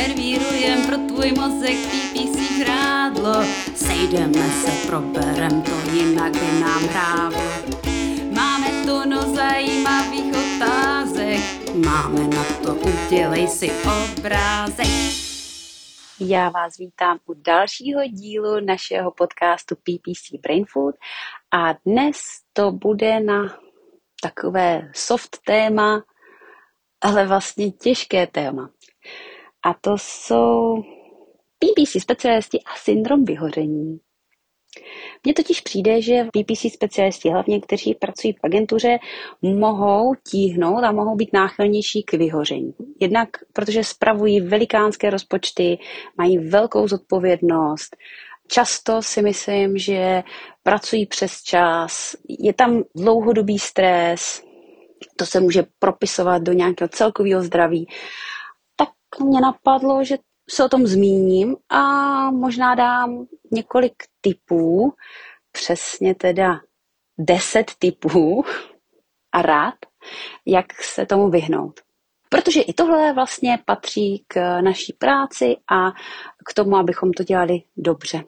servírujem pro tvůj mozek PPC hrádlo. Sejdeme se, proberem to, jinak by nám hrávlo. Máme tu no zajímavých otázek, máme na to, udělej si obrázek. Já vás vítám u dalšího dílu našeho podcastu PPC Brain Food a dnes to bude na takové soft téma, ale vlastně těžké téma. A to jsou PPC specialisti a syndrom vyhoření. Mně totiž přijde, že PPC specialisti, hlavně kteří pracují v agentuře, mohou tíhnout a mohou být náchylnější k vyhoření. Jednak protože spravují velikánské rozpočty, mají velkou zodpovědnost, často si myslím, že pracují přes čas, je tam dlouhodobý stres, to se může propisovat do nějakého celkového zdraví. Mě napadlo, že se o tom zmíním a možná dám několik typů, přesně teda deset typů a rád, jak se tomu vyhnout. Protože i tohle vlastně patří k naší práci a k tomu, abychom to dělali dobře.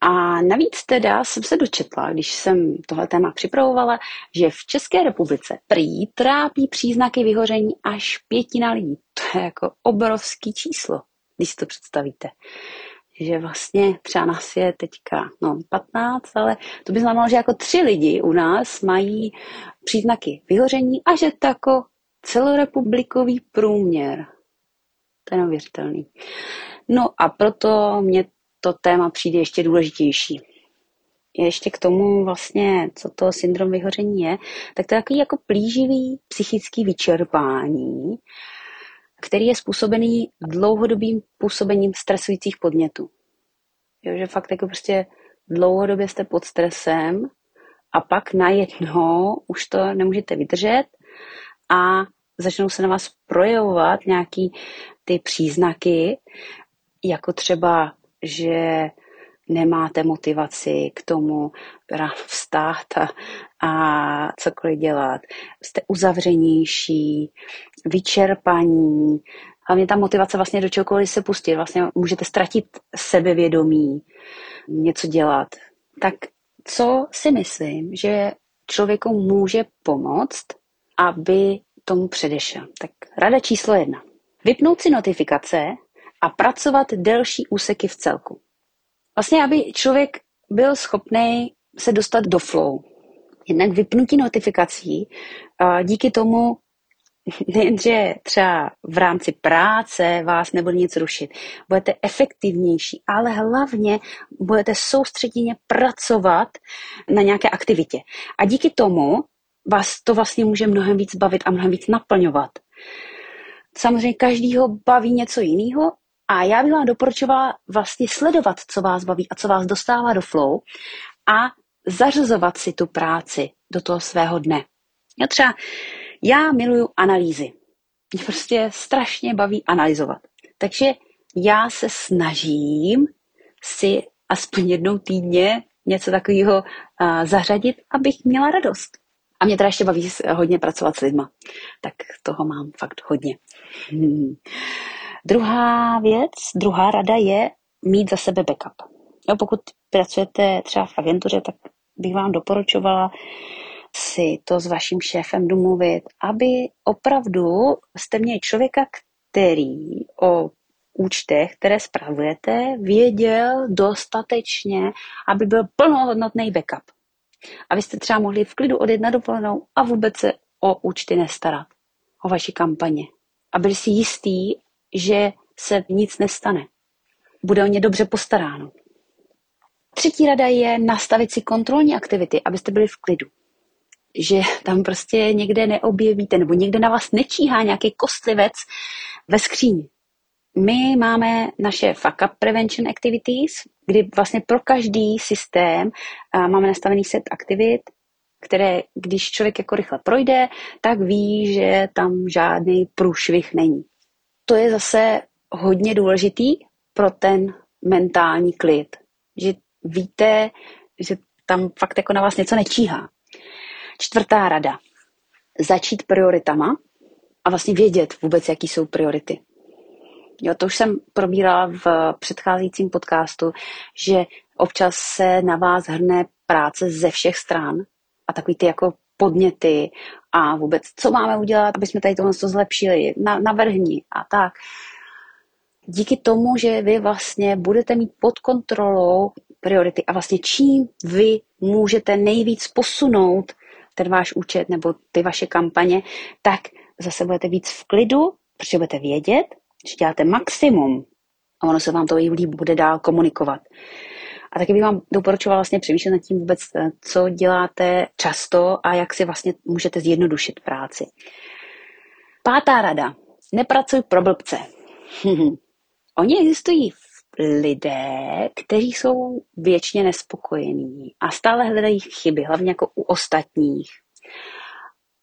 A navíc teda jsem se dočetla, když jsem tohle téma připravovala, že v České republice prý trápí příznaky vyhoření až pětina lidí. To je jako obrovský číslo, když si to představíte. Že vlastně třeba nás je teďka no, 15, ale to by znamenalo, že jako tři lidi u nás mají příznaky vyhoření a že to jako celorepublikový průměr. To je neuvěřitelný. No a proto mě to téma přijde ještě důležitější. Ještě k tomu vlastně, co to syndrom vyhoření je, tak to je takový jako plíživý psychický vyčerpání, který je způsobený dlouhodobým působením stresujících podnětů. Jo, že fakt jako prostě dlouhodobě jste pod stresem a pak najednou už to nemůžete vydržet a začnou se na vás projevovat nějaký ty příznaky, jako třeba že nemáte motivaci k tomu vstát a, a cokoliv dělat. Jste uzavřenější, vyčerpaní. Hlavně ta motivace vlastně do čehokoliv se pustit. Vlastně můžete ztratit sebevědomí, něco dělat. Tak co si myslím, že člověku může pomoct, aby tomu předešel? Tak rada číslo jedna. Vypnout si notifikace a pracovat delší úseky v celku. Vlastně, aby člověk byl schopný se dostat do flow. Jednak vypnutí notifikací, díky tomu nejenže třeba v rámci práce vás nebude nic rušit, budete efektivnější, ale hlavně budete soustředěně pracovat na nějaké aktivitě. A díky tomu vás to vlastně může mnohem víc bavit a mnohem víc naplňovat. Samozřejmě každýho baví něco jiného a já bych vám doporučovala vlastně sledovat, co vás baví a co vás dostává do flow a zařazovat si tu práci do toho svého dne. Já třeba, já miluju analýzy. Mě prostě strašně baví analyzovat. Takže já se snažím si aspoň jednou týdně něco takového uh, zařadit, abych měla radost. A mě teda ještě baví hodně pracovat s lidma. Tak toho mám fakt hodně. Hmm. Druhá věc, druhá rada je mít za sebe backup. Jo, pokud pracujete třeba v agentuře, tak bych vám doporučovala si to s vaším šéfem domluvit, aby opravdu jste měli člověka, který o účtech, které spravujete, věděl dostatečně, aby byl plnohodnotný backup. Abyste třeba mohli v klidu odjet na dovolenou a vůbec se o účty nestarat, o vaši kampaně. A byli si jistý, že se nic nestane. Bude o ně dobře postaráno. Třetí rada je nastavit si kontrolní aktivity, abyste byli v klidu. Že tam prostě někde neobjevíte, nebo někde na vás nečíhá nějaký kostlivec ve skříni. My máme naše fuck up prevention activities, kdy vlastně pro každý systém máme nastavený set aktivit, které, když člověk jako rychle projde, tak ví, že tam žádný průšvih není to je zase hodně důležitý pro ten mentální klid. Že víte, že tam fakt jako na vás něco nečíhá. Čtvrtá rada. Začít prioritama a vlastně vědět vůbec, jaký jsou priority. Jo, to už jsem probírala v předcházejícím podcastu, že občas se na vás hrne práce ze všech stran a takový ty jako podněty a vůbec, co máme udělat, aby jsme tady tohle zlepšili, na, navrhni a tak. Díky tomu, že vy vlastně budete mít pod kontrolou priority a vlastně čím vy můžete nejvíc posunout ten váš účet nebo ty vaše kampaně, tak zase budete víc v klidu, protože budete vědět, že děláte maximum a ono se vám to i líp bude dál komunikovat. A taky bych vám doporučovala vlastně přemýšlet nad tím vůbec, eh, co děláte často a jak si vlastně můžete zjednodušit práci. Pátá rada. Nepracuj pro blbce. Oni existují lidé, kteří jsou věčně nespokojení a stále hledají chyby, hlavně jako u ostatních.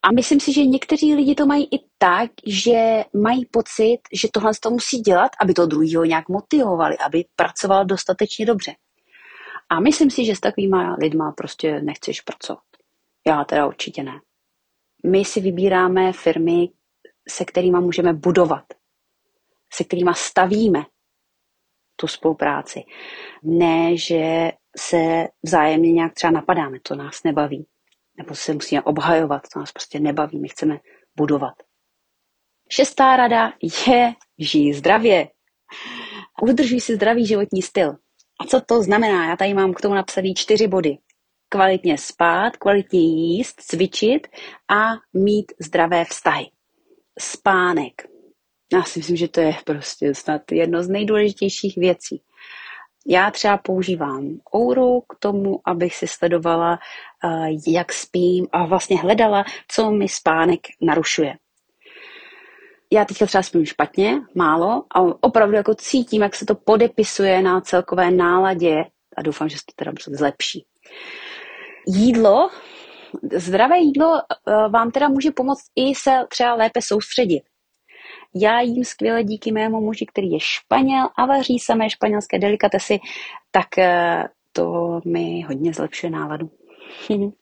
A myslím si, že někteří lidi to mají i tak, že mají pocit, že tohle to musí dělat, aby to druhého nějak motivovali, aby pracoval dostatečně dobře. A myslím si, že s takovýma lidma prostě nechceš pracovat. Já teda určitě ne. My si vybíráme firmy, se kterými můžeme budovat, se kterými stavíme tu spolupráci. Ne, že se vzájemně nějak třeba napadáme, to nás nebaví. Nebo se musíme obhajovat, to nás prostě nebaví, my chceme budovat. Šestá rada je žij zdravě. Udržuj si zdravý životní styl. A co to znamená? Já tady mám k tomu napsaný čtyři body. Kvalitně spát, kvalitně jíst, cvičit a mít zdravé vztahy. Spánek. Já si myslím, že to je prostě snad jedno z nejdůležitějších věcí. Já třeba používám Ouru k tomu, abych si sledovala, eh, jak spím a vlastně hledala, co mi spánek narušuje já teďka třeba spím špatně, málo a opravdu jako cítím, jak se to podepisuje na celkové náladě a doufám, že se to teda zlepší. Jídlo, zdravé jídlo eh, vám teda může pomoct i se třeba lépe soustředit. Já jím skvěle díky mému muži, který je Španěl a vaří samé španělské delikatesy, tak eh, to mi hodně zlepšuje náladu.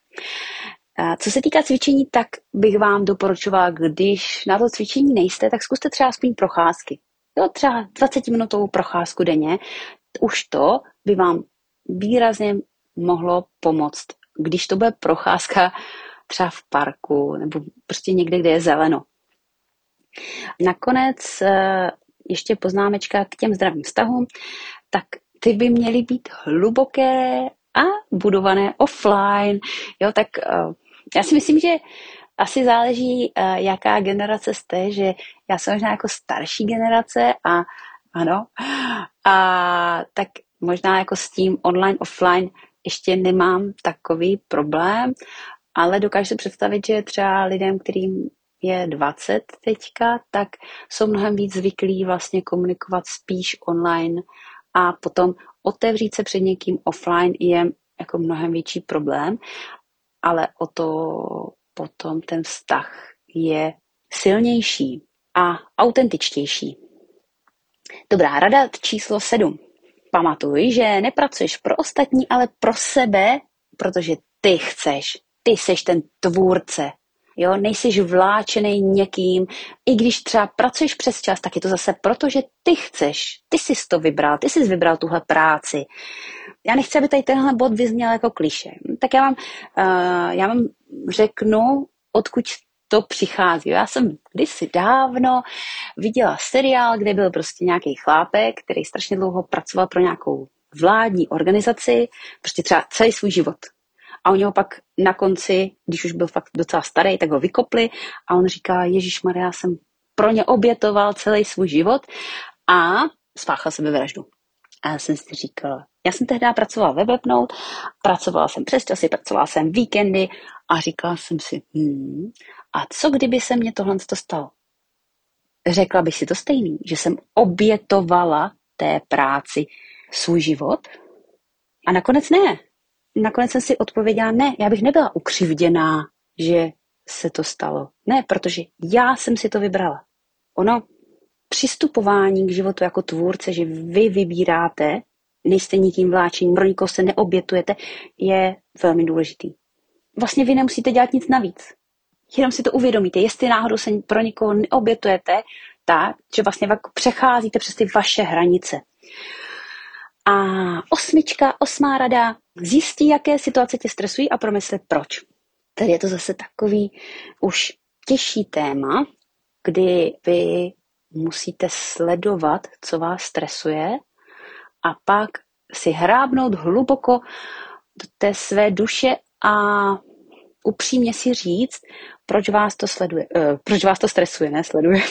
Co se týká cvičení, tak bych vám doporučovala, když na to cvičení nejste, tak zkuste třeba aspoň procházky. Jo, třeba 20 minutovou procházku denně. Už to by vám výrazně mohlo pomoct. Když to bude procházka třeba v parku nebo prostě někde, kde je zeleno. Nakonec eh, ještě poznámečka k těm zdravým vztahům, tak ty by měly být hluboké a budované offline. Jo, tak eh, já si myslím, že asi záleží, uh, jaká generace jste, že já jsem možná jako starší generace a ano, a tak možná jako s tím online, offline ještě nemám takový problém, ale dokážu si představit, že třeba lidem, kterým je 20 teďka, tak jsou mnohem víc zvyklí vlastně komunikovat spíš online a potom otevřít se před někým offline je jako mnohem větší problém ale o to potom ten vztah je silnější a autentičtější. Dobrá, rada číslo sedm. Pamatuj, že nepracuješ pro ostatní, ale pro sebe, protože ty chceš. Ty seš ten tvůrce. Jo, nejsiš vláčený někým, i když třeba pracuješ přes čas, tak je to zase proto, že ty chceš, ty jsi to vybral, ty jsi vybral tuhle práci já nechci, aby tady tenhle bod vyzněl jako kliše. Tak já vám, uh, já vám řeknu, odkud to přichází. Já jsem kdysi dávno viděla seriál, kde byl prostě nějaký chlápek, který strašně dlouho pracoval pro nějakou vládní organizaci, prostě třeba celý svůj život. A oni ho pak na konci, když už byl fakt docela starý, tak ho vykopli a on říká, Ježíš Maria, jsem pro ně obětoval celý svůj život a spáchal sebevraždu. A já jsem si říkala, já jsem tehdy pracovala ve Webnote, pracovala jsem přes časy, pracovala jsem víkendy a říkala jsem si, hmm, a co kdyby se mně tohle stalo? Řekla bych si to stejný, že jsem obětovala té práci svůj život? A nakonec ne. Nakonec jsem si odpověděla, ne, já bych nebyla ukřivděná, že se to stalo. Ne, protože já jsem si to vybrala. Ono, přistupování k životu jako tvůrce, že vy vybíráte, nejste nikým vláčením, pro nikoho se neobětujete, je velmi důležitý. Vlastně vy nemusíte dělat nic navíc. Jenom si to uvědomíte. Jestli náhodou se pro někoho neobětujete, tak, že vlastně přecházíte přes ty vaše hranice. A osmička, osmá rada, zjistí, jaké situace tě stresují a promysli proč. Tady je to zase takový už těžší téma, kdy vy musíte sledovat, co vás stresuje a pak si hrábnout hluboko do té své duše a upřímně si říct, proč vás to sleduje, uh, proč vás to stresuje, ne sleduje.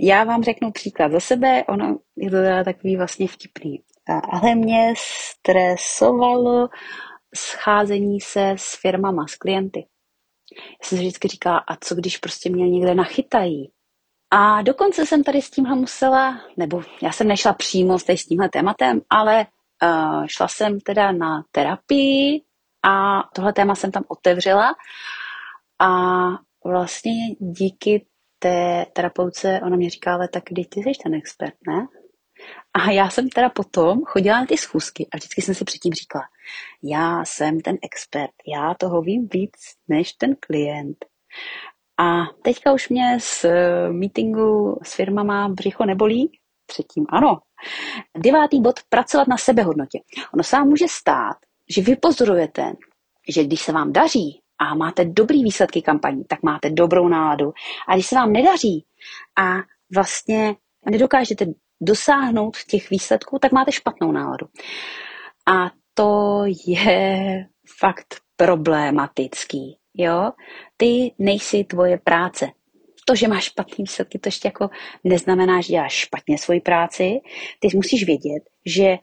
Já vám řeknu příklad za sebe, ono je to teda takový vlastně vtipný. Ale mě stresovalo scházení se s firmama, s klienty. Já jsem si vždycky říkala, a co když prostě mě někde nachytají? A dokonce jsem tady s tímhle musela, nebo já jsem nešla přímo s tímhle tématem, ale uh, šla jsem teda na terapii a tohle téma jsem tam otevřela a vlastně díky té terapeutce, ona mě říká, ale tak když ty jsi ten expert, ne? A já jsem teda potom chodila na ty schůzky a vždycky jsem si předtím říkala, já jsem ten expert, já toho vím víc než ten klient. A teďka už mě z meetingu s firmama břicho nebolí, předtím ano. Devátý bod, pracovat na sebehodnotě. Ono se vám může stát, že vy pozorujete, že když se vám daří a máte dobrý výsledky kampaní, tak máte dobrou náladu. A když se vám nedaří a vlastně nedokážete dosáhnout těch výsledků, tak máte špatnou náladu. A to je fakt problematický. Jo? Ty nejsi tvoje práce. To, že máš špatný výsledky, to ještě jako neznamená, že děláš špatně svoji práci. Ty musíš vědět, že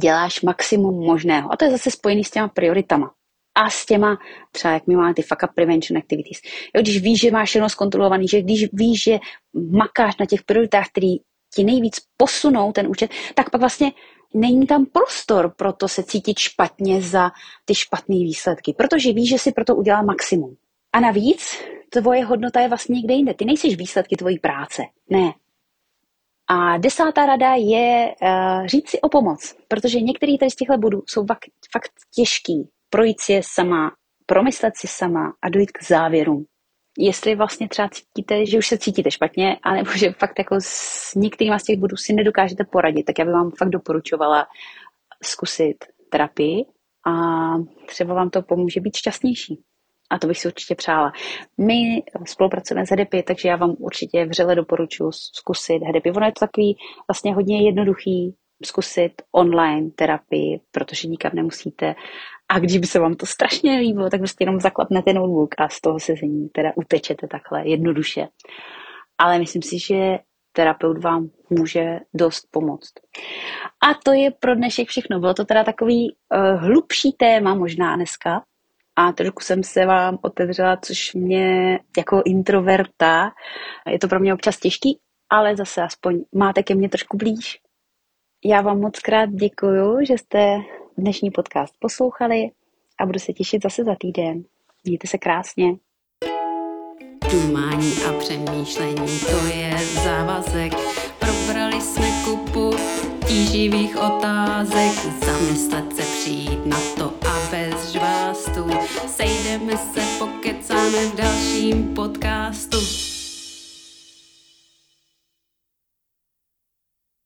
děláš maximum možného. A to je zase spojený s těma prioritama. A s těma, třeba jak my máme ty fuck up prevention activities. Jo, když víš, že máš všechno zkontrolovaný, že když víš, že makáš na těch prioritách, který ti nejvíc posunou ten účet, tak pak vlastně není tam prostor pro to se cítit špatně za ty špatné výsledky, protože víš, že si pro to udělal maximum. A navíc tvoje hodnota je vlastně někde jinde. Ty nejsiš výsledky tvojí práce. Ne. A desátá rada je uh, říct si o pomoc, protože některé tady z těchto bodů jsou fakt, fakt těžký. Projít si je sama, promyslet si sama a dojít k závěrům jestli vlastně třeba cítíte, že už se cítíte špatně, anebo že fakt jako s některými z těch bodů si nedokážete poradit, tak já bych vám fakt doporučovala zkusit terapii a třeba vám to pomůže být šťastnější. A to bych si určitě přála. My spolupracujeme s HDP, takže já vám určitě vřele doporučuji zkusit HDP. Ono je to takový vlastně hodně jednoduchý zkusit online terapii, protože nikam nemusíte a když by se vám to strašně líbilo, tak prostě jenom zaklapnete notebook a z toho sezení teda utečete takhle jednoduše. Ale myslím si, že terapeut vám může dost pomoct. A to je pro dnešek všechno. Bylo to teda takový uh, hlubší téma možná dneska. A trošku jsem se vám otevřela, což mě jako introverta, je to pro mě občas těžký, ale zase aspoň máte ke mně trošku blíž. Já vám moc krát děkuju, že jste dnešní podcast poslouchali a budu se těšit zase za týden. Mějte se krásně. Dumání a přemýšlení, to je závazek. Probrali jsme kupu tíživých otázek. Zamyslet se přijít na to a bez žvástu. Sejdeme se, pokecáme v dalším podcastu.